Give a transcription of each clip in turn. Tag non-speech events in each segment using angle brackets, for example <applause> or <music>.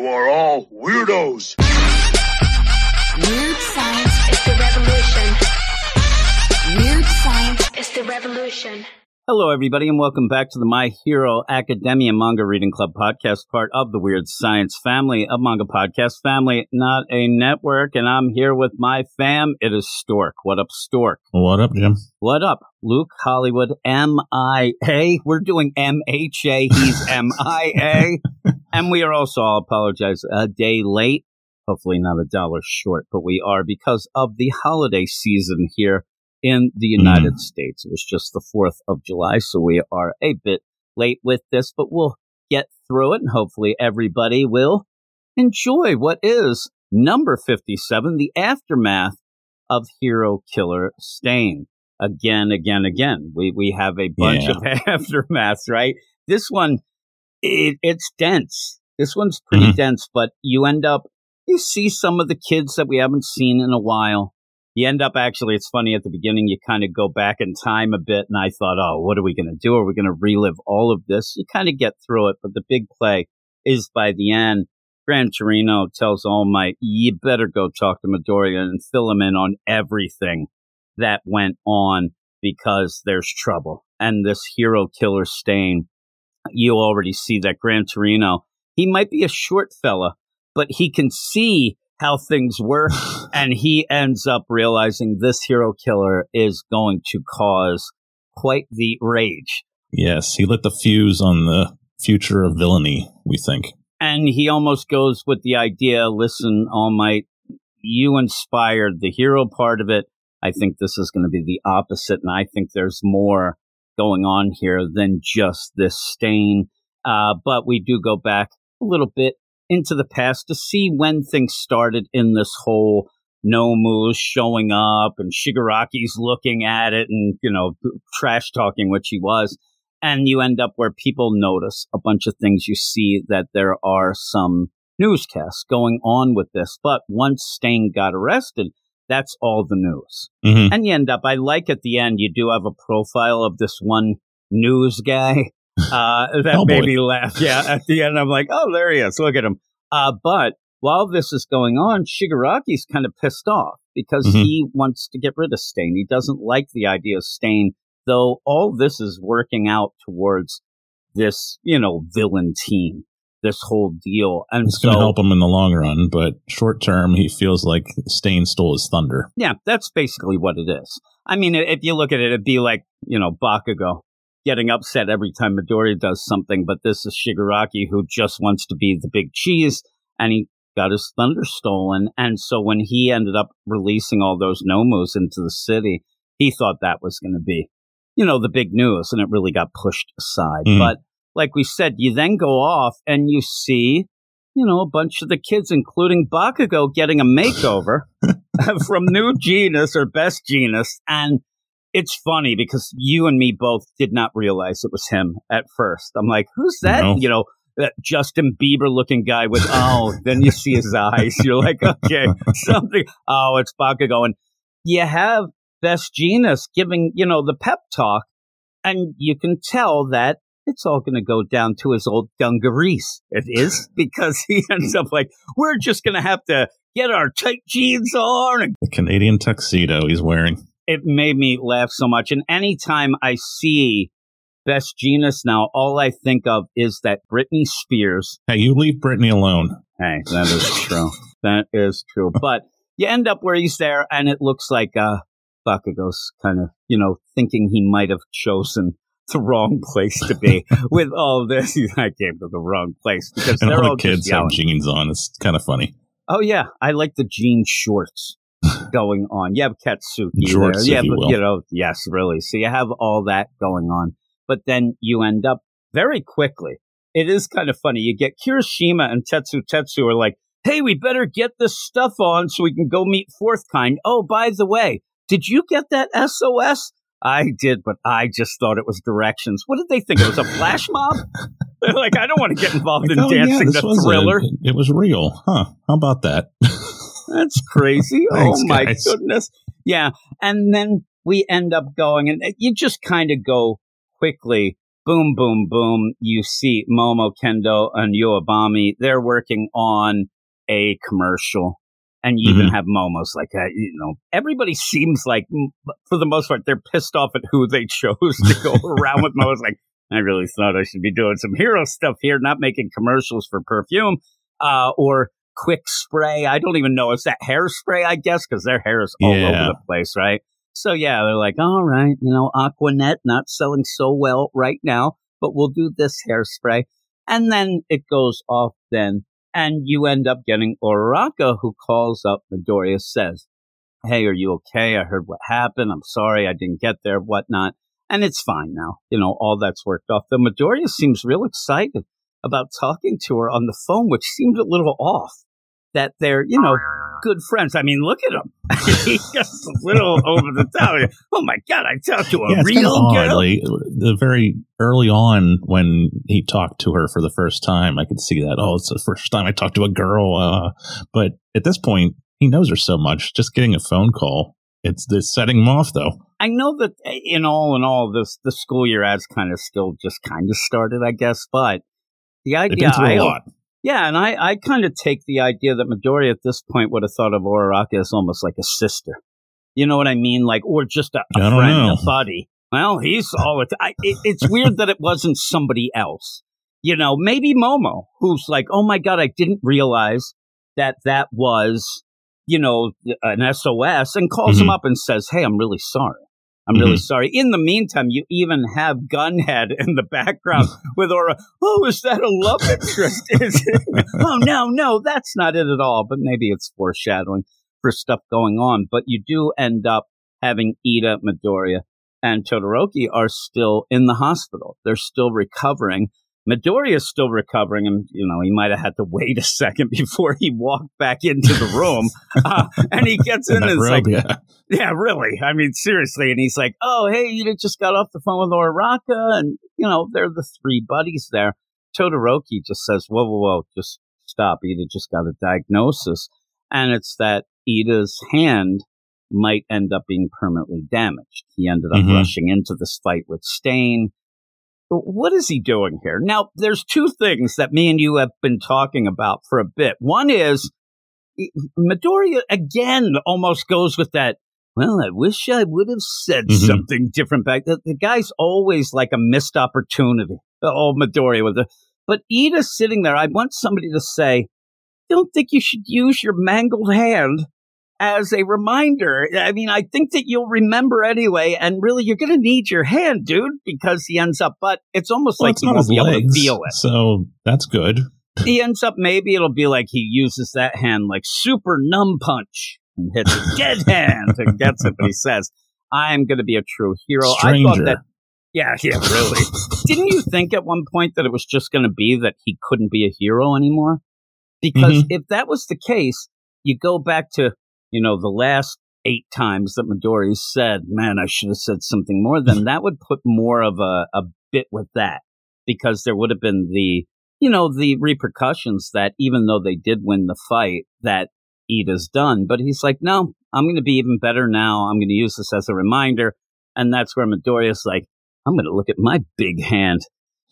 You are all weirdos. Weird science is the revolution. Weird science is the revolution. Hello, everybody, and welcome back to the My Hero Academia Manga Reading Club podcast, part of the Weird Science family of manga podcast family, not a network. And I'm here with my fam. It is Stork. What up, Stork? What up, Jim? What up, Luke Hollywood? M I A. We're doing M H A. He's M I A. <laughs> And we are also, I'll apologize, a day late. Hopefully not a dollar short, but we are because of the holiday season here in the mm-hmm. United States. It was just the 4th of July, so we are a bit late with this, but we'll get through it and hopefully everybody will enjoy what is number 57, the aftermath of Hero Killer Stain. Again, again, again. We we have a bunch Yeah. of <laughs> aftermaths, right? This one it, it's dense. This one's pretty Mhm. dense, but you end up you see some of the kids that we haven't seen in a while. You end up actually, it's funny at the beginning, you kind of go back in time a bit, and I thought, oh, what are we going to do? Are we going to relive all of this? You kind of get through it, but the big play is by the end. Gran Torino tells All Might, you better go talk to Midoriya and fill him in on everything that went on because there's trouble. And this hero killer stain, you already see that Gran Torino, he might be a short fella, but he can see how things work <laughs> and he ends up realizing this hero killer is going to cause quite the rage. Yes, he lit the fuse on the future of villainy, we think. And he almost goes with the idea listen, All Might, you inspired the hero part of it. I think this is going to be the opposite. And I think there's more going on here than just this stain. Uh, but we do go back a little bit into the past to see when things started in this whole Nomu's showing up and Shigaraki's looking at it and, you know, trash talking, which he was. And you end up where people notice a bunch of things. You see that there are some newscasts going on with this. But once Stain got arrested, that's all the news. Mm-hmm. And you end up, I like at the end, you do have a profile of this one news guy. <laughs> Uh, that Oh, made boy. me laugh. Yeah. <laughs> At the end, I'm like, oh, there he is. Look at him. Uh, but while this is going on, Shigaraki's kind of pissed off because Mhm. he wants to get rid of Stain. He doesn't like the idea of Stain, though all this is working out towards this, you know, villain team, this whole deal. And It's so, going to help him in the long run, but short term, he feels like Stain stole his thunder. Yeah, that's basically what it is. I mean, if you look at it, it'd be like, you know, Bakugo getting upset every time Midoriya does something, but this is Shigaraki who just wants to be the big cheese, and he got his thunder stolen. And so when he ended up releasing all those Nomus into the city, he thought that was going to be, you know, the big news, and it really got pushed aside. Mhm. But like we said, you then go off and you see, you know, a bunch of the kids, including Bakugo, getting a makeover <laughs> <laughs> from New Genus or Best Jeanist. And it's funny because you and me both did not realize it was him at first. I'm like, who's that? No. You know, that Justin Bieber looking guy with, <laughs> oh, then you see his eyes. You're like, okay, something. Oh, it's Bakugo. And you have Best Jeanist giving, you know, the pep talk. And you can tell that it's all going to go down to his old dungarees. It is <laughs> because he ends up like, we're just going to have to get our tight jeans on. The Canadian tuxedo he's wearing. it made me laugh so much. And anytime I see Best Jeanist now, all I think of is that Britney Spears. Hey, you leave Brittany alone. Hey, that is <laughs> true. that is true. But you end up where he's there, and it looks like uh, Bakugo's kind of, you know, thinking he might have chosen the wrong place to be <laughs> with all this. <laughs> I came to the wrong place because And all all the kids have jeans on. It's kind of funny. Oh yeah, I like the jean shorts <laughs> going on. You have Katsuki Jorts, there. Yeah, you but you know, yes, really. So you have all that going on, but then you end up very quickly. It is kind of funny. You get Kirishima and Tetsu Tetsu are like, "Hey, we better get this stuff on so we can go meet Fourth Kind." Oh, by the way, did you get that SOS? I did, but I just thought it was directions. What did they think? It was a flash mob? <laughs> They're like, I don't want to get involved in oh, dancing this the was a- thriller. it was real. Huh. How about that? <laughs> That's crazy. <laughs> Thanks, oh my guys. goodness. Yeah. And then we end up going and you just kind of go quickly boom, boom, boom. You see Momo, Kendo, and Uwabami. They're working on a commercial. And you even Mhm. have Momo's like, uh, you know, everybody seems like, mm, for the most part, they're pissed off at who they chose to go <laughs> around with. Momo's like, I really thought I should be doing some hero stuff here, not making commercials for perfume uh, or quick spray. I don't even know. Is that hairspray, I guess, because their hair is all Yeah. over the place, right? So, yeah, they're like, all right, you know, Aquanet not selling so well right now, but we'll do this hairspray. And then it goes off then. And you end up getting Oraka, who calls up Midoriya, says, Hey, are you okay? I heard what happened. I'm sorry I didn't get there, whatnot. And it's fine now. You know, all that's worked off. The Midoriya seems real excited about talking to her on the phone, which seemed a little off. That they're, you know, good friends. I mean, look at him. <laughs> He's just a little <laughs> over the top. Oh my God, I talked to a yeah, it's kind of real girl. The very early on when he talked to her for the first time, I could see that. Oh, it's the first time I talked to a girl. Uh, but at this point, he knows her so much. Just getting a phone call, it's this setting him off, though. I know that eh, in all in all, this the school year ads kind of still just kind of started, I guess. But the idea, I, a lot. Yeah, and I, I kind of take the idea that Midori at this point would have thought of Uraraka as almost like a sister. You know what I mean? Like, or just a, a friend, know. a buddy. Well, he's all it. It's weird that it wasn't somebody else. You know, maybe Momo, who's like, oh my god, I didn't realize that that was, you know, an SOS, and calls him Mhm. up and says, hey, I'm really sorry. I'm really Mhm. sorry. In the meantime, you even have Gunhead <laughs> in the background <laughs> with Aura. Oh, is that a love interest? <laughs> Is it? oh no, no, that's not it at all. But maybe it's foreshadowing for stuff going on. But you do end up having Ida, Midoriya, and Todoroki are still in the hospital. They're still recovering. Midoriya is still recovering, and you know he might have had to wait a second <laughs> before he walked back into the room. <laughs> Uh, and he gets in, In and robe, like, yeah. yeah, really. I mean, seriously. And he's like, "Oh, hey, you just got off the phone with Oraka, and you know they're the three buddies there." Todoroki just says, "Whoa, whoa, whoa! Just stop. Ida just got a diagnosis, and it's that Ida's hand might end up being permanently damaged. He ended up Mhm. rushing into this fight with Stain." What is he doing here? Now, there's two things that me and you have been talking about for a bit. One is Midoriya again almost goes with that. Well, I wish I would have said Mhm. something different back. The, the guy's always like a missed opportunity. The old Midoriya with the, but Ida's sitting there. I want somebody to say, "Don't think you should use your mangled hand." As a reminder, I mean, I think that you'll remember anyway, and really, you're going to need your hand, dude, because he ends up. But it's almost Well, like it's he won't be able to feel it so that's good. he ends up maybe it'll be like he uses that hand like super numb punch and hits a dead <laughs> hand and gets it. But he says, "I'm going to be a true hero." I thought that. Yeah, yeah, really. <laughs> Didn't you think at one point that it was just going to be that he couldn't be a hero anymore? Because Mhm. if that was the case, you go back to you know the last eight times that Midori said, "Man, I should have said something more." Then <laughs> that would put more of a, a bit with that because there would have been the you know the repercussions that even though they did win the fight, that Ida's done. But he's like, "No, I'm going to be even better now. I'm going to use this as a reminder." And that's where Midoriya's like, "I'm going to look at my big hand."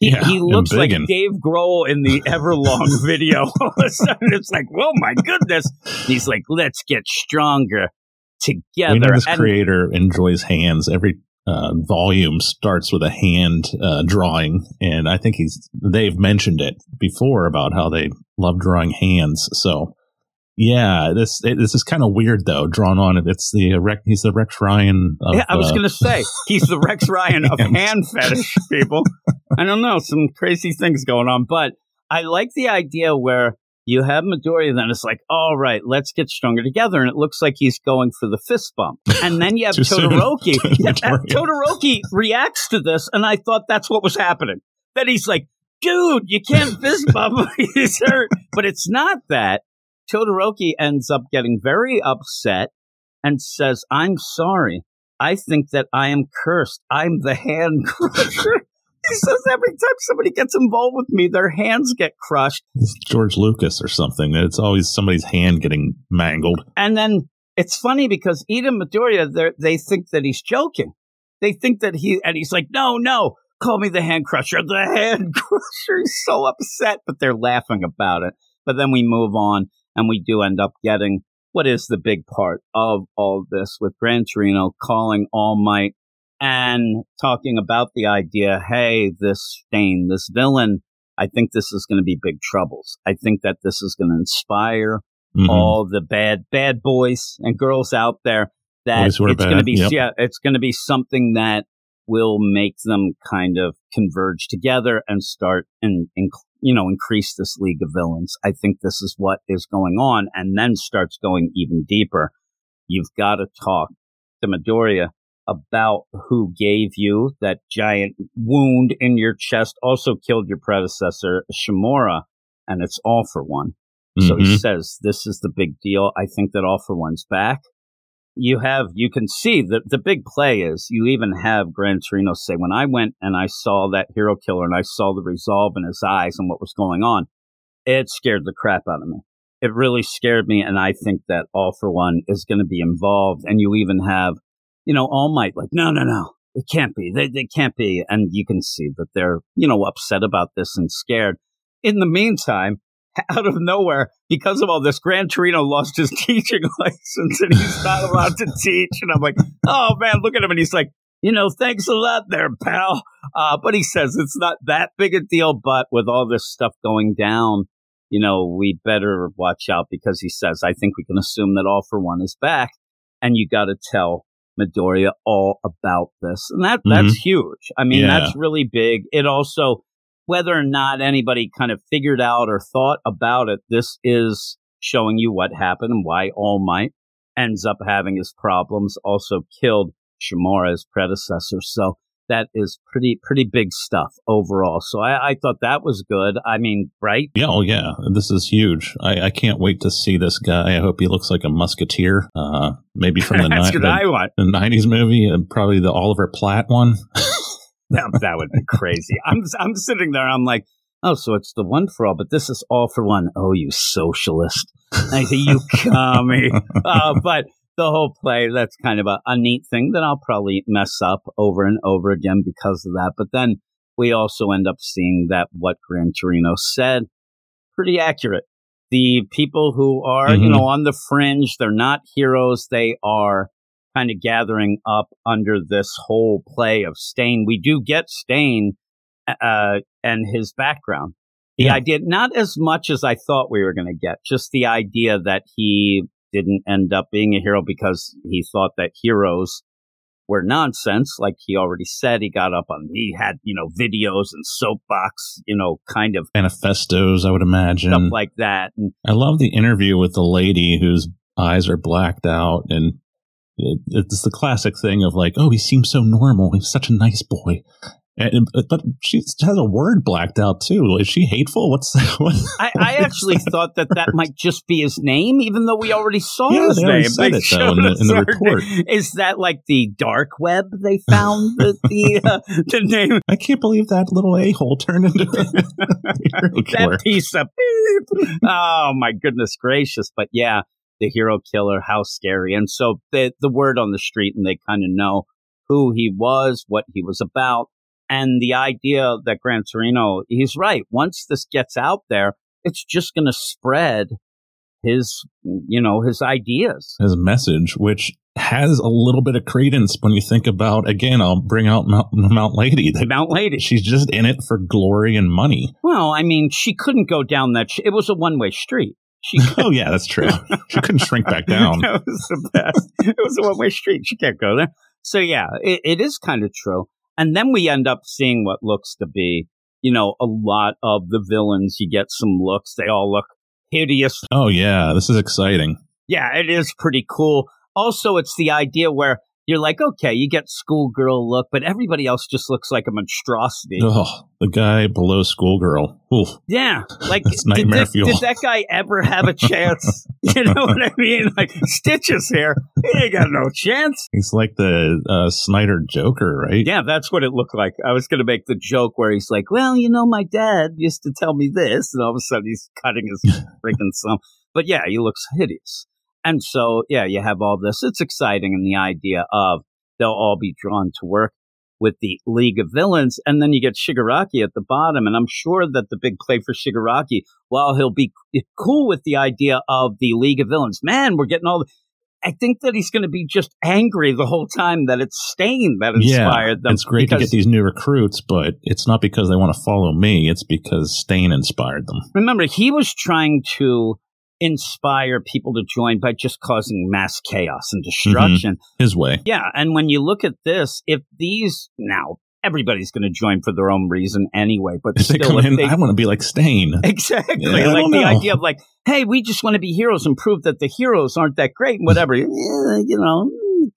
He, Yeah, he looks like. Dave Grohl in the <laughs> Everlong video. <laughs> All of a sudden, it's like, "Whoa, my goodness!" He's like, "Let's get stronger together." We know this And- creator enjoys hands. Every uh, volume starts with a hand uh, drawing, and I think he's they've mentioned it before about how they love drawing hands. So, yeah, this it, this is kind of weird though. Drawn on it, it's the uh, Rex, he's the Rex Ryan. Of, yeah, I was uh, going to say he's the Rex <laughs> Ryan of hand fetish people. I don't know, some crazy things going on, but I like the idea where you have Midoriya, then it's like, all right, let's get stronger together, and it looks like he's going for the fist bump, and then you have. <laughs> Todoroki. <laughs> Yeah. Todoroki reacts to this, and I thought that's what was happening. That he's like, dude, you can't fist bump. he's hurt, but it's not that. Todoroki ends up getting very upset and says, I'm sorry. I think that I am cursed. I'm the hand <laughs> crusher. he says every time somebody gets involved with me, their hands get crushed. it's George Lucas or something. It's always somebody's hand getting mangled. And then it's funny because Ida Midoriya, they think that he's joking. They think that he, and he's like, no, no, call me the hand crusher. The hand <laughs> crusher is so upset, but they're laughing about it. But then we move on and we do end up getting what is the big part of all this with Gran Torino calling All Might and talking about the idea, hey, this Stain, this villain, I think this is going to be big troubles. I think that this is going to inspire Mhm. all the bad bad boys and girls out there that Boys who are it's going to be yep. yeah it's going to be something that will make them kind of converge together and start and, and you know increase this league of villains i think this is what is going on and then starts going even deeper you've got to talk to midoriya about who gave you that giant wound in your chest also killed your predecessor shimura and it's all for one so he Mhm. says, This is the big deal. I think that All for One's back. You have, you can see that the big play is you even have Gran Torino say, When I went and I saw that hero killer and I saw the resolve in his eyes and what was going on, it scared the crap out of me. It really scared me. And I think that All for One is going to be involved. And you even have, you know, All Might like, No, no, no. It can't be. They, they can't be. And you can see that they're, you know, upset about this and scared. In the meantime, <laughs> out of nowhere, because of all this, Gran Torino lost his <laughs> teaching license and he's not allowed to teach. And I'm like, oh man, look at him. And he's like, you know, thanks a lot there, pal. Uh, but he says it's not that big a deal. But with all this stuff going down, you know, we better watch out because he says, I think we can assume that All for One is back. And you got to tell Midoriya all about this. And that, that's huge. I mean, Yeah. that's really big. It also, whether or not anybody kind of figured out or thought about it, this is showing you what happened and why All Might ends up having his problems, also killed Shimura's predecessor. So that is pretty, pretty big stuff overall. So I, I thought that was good. I mean, right? Yeah, oh yeah, this is huge. I, I can't wait to see this guy. I hope he looks like a musketeer, uh, maybe from <laughs> the, ni- the, the '90s movie, and probably the Oliver Platt one. <laughs> That, that would be crazy. I'm, I'm sitting there. I'm like, oh, so it's the one for all, but this is all for one. Oh, you socialist. I say, you <laughs> commie. uh, but the whole play, that's kind of a, a neat thing that I'll probably mess up over and over again because of that. But then we also end up seeing that what Gran Torino said, pretty accurate. The people who are, you Mhm. know, on the fringe, they're not heroes. They are kind of gathering up under this whole play of Stain. We do get Stain uh, and his background. The Yeah. idea, not as much as I thought we were going to get, just the idea that he didn't end up being a hero because he thought that heroes were nonsense. Like he already said, he got up on, he had, you know, videos and soapbox, you know, kind of Manifestos, I would imagine. stuff like that. And I love the interview with the lady whose eyes are blacked out, and it's the classic thing of like, "Oh, he seems so normal. He's such a nice boy." And, but she has a word blacked out too. Is she hateful? What's what? I, I <laughs> actually thought that that might just be his name, even though we already saw Yeah, his name. said They it, though, in the- in the report. name. Is that like the dark web they found <laughs> the the, uh, the name? I can't believe that little a hole turned into <laughs> killer. That piece of beep. Oh my goodness gracious! But yeah, the hero killer. How scary! And so the the word on the street, and they kind of know who he was, what he was about, and the idea that Gran Torino. He's right. Once this gets out there, it's just going to spread his you know his ideas. his message, which has a little bit of credence when you think about. Again, I'll bring out Mount, Mount Lady. <laughs> Mount Lady. she's just in it for glory and money. Well, I mean, she couldn't go down that. Sh- it was a one way street. She oh yeah, that's true. <laughs> She couldn't shrink back down. <laughs> that was the best. It was a one way street. She can't go there. So yeah, it, it is kind of true. And then we end up seeing what looks to be, you know, a lot of the villains. You get some looks. They all look hideous. Oh yeah, this is exciting. Yeah, it is pretty cool. Also, it's the idea where you're like, okay, you get schoolgirl look, but everybody else just looks like a monstrosity. Oh, the guy below schoolgirl. Oof. Yeah, like <laughs> That's nightmare did- fuel. did that guy ever have a chance? <laughs> you know what I mean? Like Stitches here, he ain't got no chance. He's like the uh, Snyder Joker, right? Yeah, that's what it looked like. I was going to make the joke where he's like, "Well, you know, my dad used to tell me this," and all of a sudden he's cutting his <laughs> freaking thumb. But yeah, he looks hideous. And so, yeah, you have all this. It's exciting, and the idea of they'll all be drawn to work. with the League of Villains, and then you get Shigaraki at the bottom. And I'm sure that the big play for Shigaraki, while he'll be cool with the idea of the League of Villains, man, we're getting all the. I think that he's going to be just angry the whole time that it's Stain that inspired yeah, them. It's great to get these new recruits, but it's not because they want to follow me. It's because Stain inspired them. Remember, he was trying to inspire people to join by just causing mass chaos and destruction. Mm-hmm. His way. Yeah. And when you look at this, if these now everybody's going to join for their own reason anyway, but if still, they in, they, I want to be like Stain. <laughs> Exactly. Yeah, like the know. idea of like, hey, we just want to be heroes and prove that the heroes aren't that great and whatever. <laughs> you know,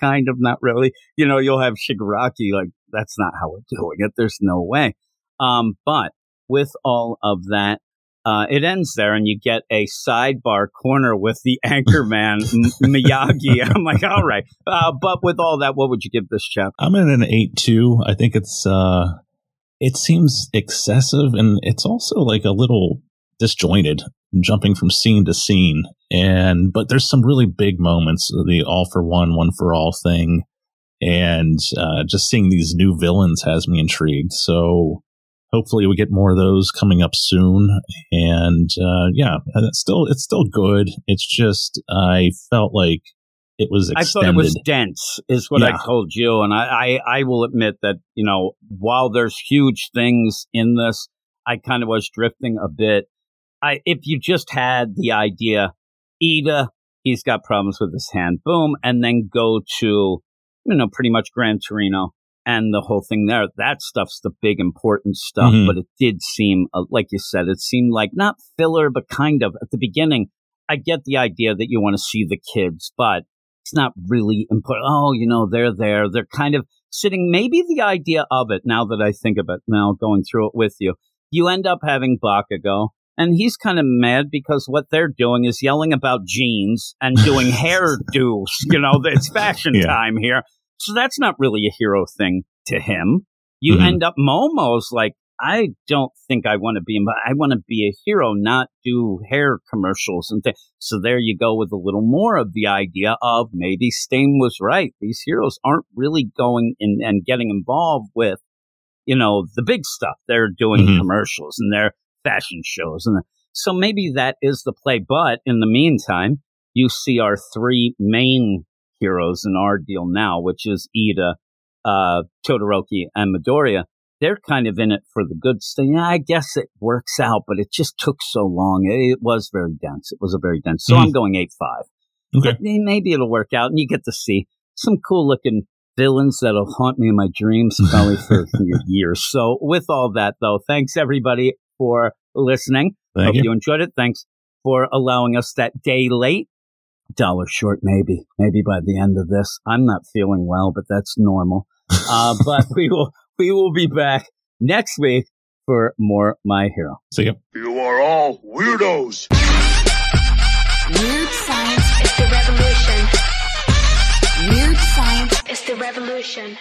kind of not really. You know, you'll have Shigaraki like, that's not how we're doing it. There's no way. Um, but with all of that, uh, it ends there, and you get a sidebar corner with the <laughs> anchorman M- Miyagi. <laughs> I'm like, all right. Uh, but with all that, what would you give this chapter? I'm in an eight two. I think it's uh, it seems excessive, and it's also like a little disjointed, jumping from scene to scene. And but there's some really big moments. The all for one, one for all thing, and uh, just seeing these new villains has me intrigued. So hopefully we get more of those coming up soon and uh, yeah it's still it's still good it's just i felt like it was extended. I thought it was dense, is what Yeah. I told you, and I, I, I will admit that you know while there's huge things in this, I kind of was drifting a bit. I if you just had the idea, Ida, he's got problems with his hand, boom, and then go to you know pretty much Gran Torino and the whole thing there. That stuff's the big important stuff, Mhm. but it did seem uh, like you said, it seemed like not filler, but kind of at the beginning. I get the idea that you want to see the kids, but it's not really important. Oh, you know, they're there. They're kind of sitting. Maybe the idea of it, now that I think of it, now going through it with you, you end up having Bakugo, and he's kind of mad because what they're doing is yelling about jeans and doing <laughs> hairdos. You know, it's fashion Yeah. time here. So that's not really a hero thing to him. You Mhm. end up Momo's like, I don't think I want to be, I want to be a hero, not do hair commercials and things. So there you go with a little more of the idea of maybe Stain was right. These heroes aren't really going in and getting involved with, you know, the big stuff. They're doing Mhm. commercials and their fashion shows. And so maybe that is the play. But in the meantime, you see our three main heroes in our deal now, which is Ida, uh, Todoroki, and Midoriya they're kind of in it for the good stuff. Yeah, I guess it works out, but it just took so long. It, was very dense. It was a very dense. So Mhm. I'm going eight five. Okay. But maybe it'll work out, and you get to see some cool looking villains that'll haunt me in my dreams <laughs> probably for a few years. So with all that, though, thanks everybody for listening. Thank Hope you. you enjoyed it. Thanks for allowing us that day late. Dollar short, maybe, maybe by the end of this. I'm not feeling well, but that's normal. <laughs> Uh, but we will, we will be back next week for more My Hero. See ya. You are all weirdos. Weird science It's the revolution. Weird science It's the revolution.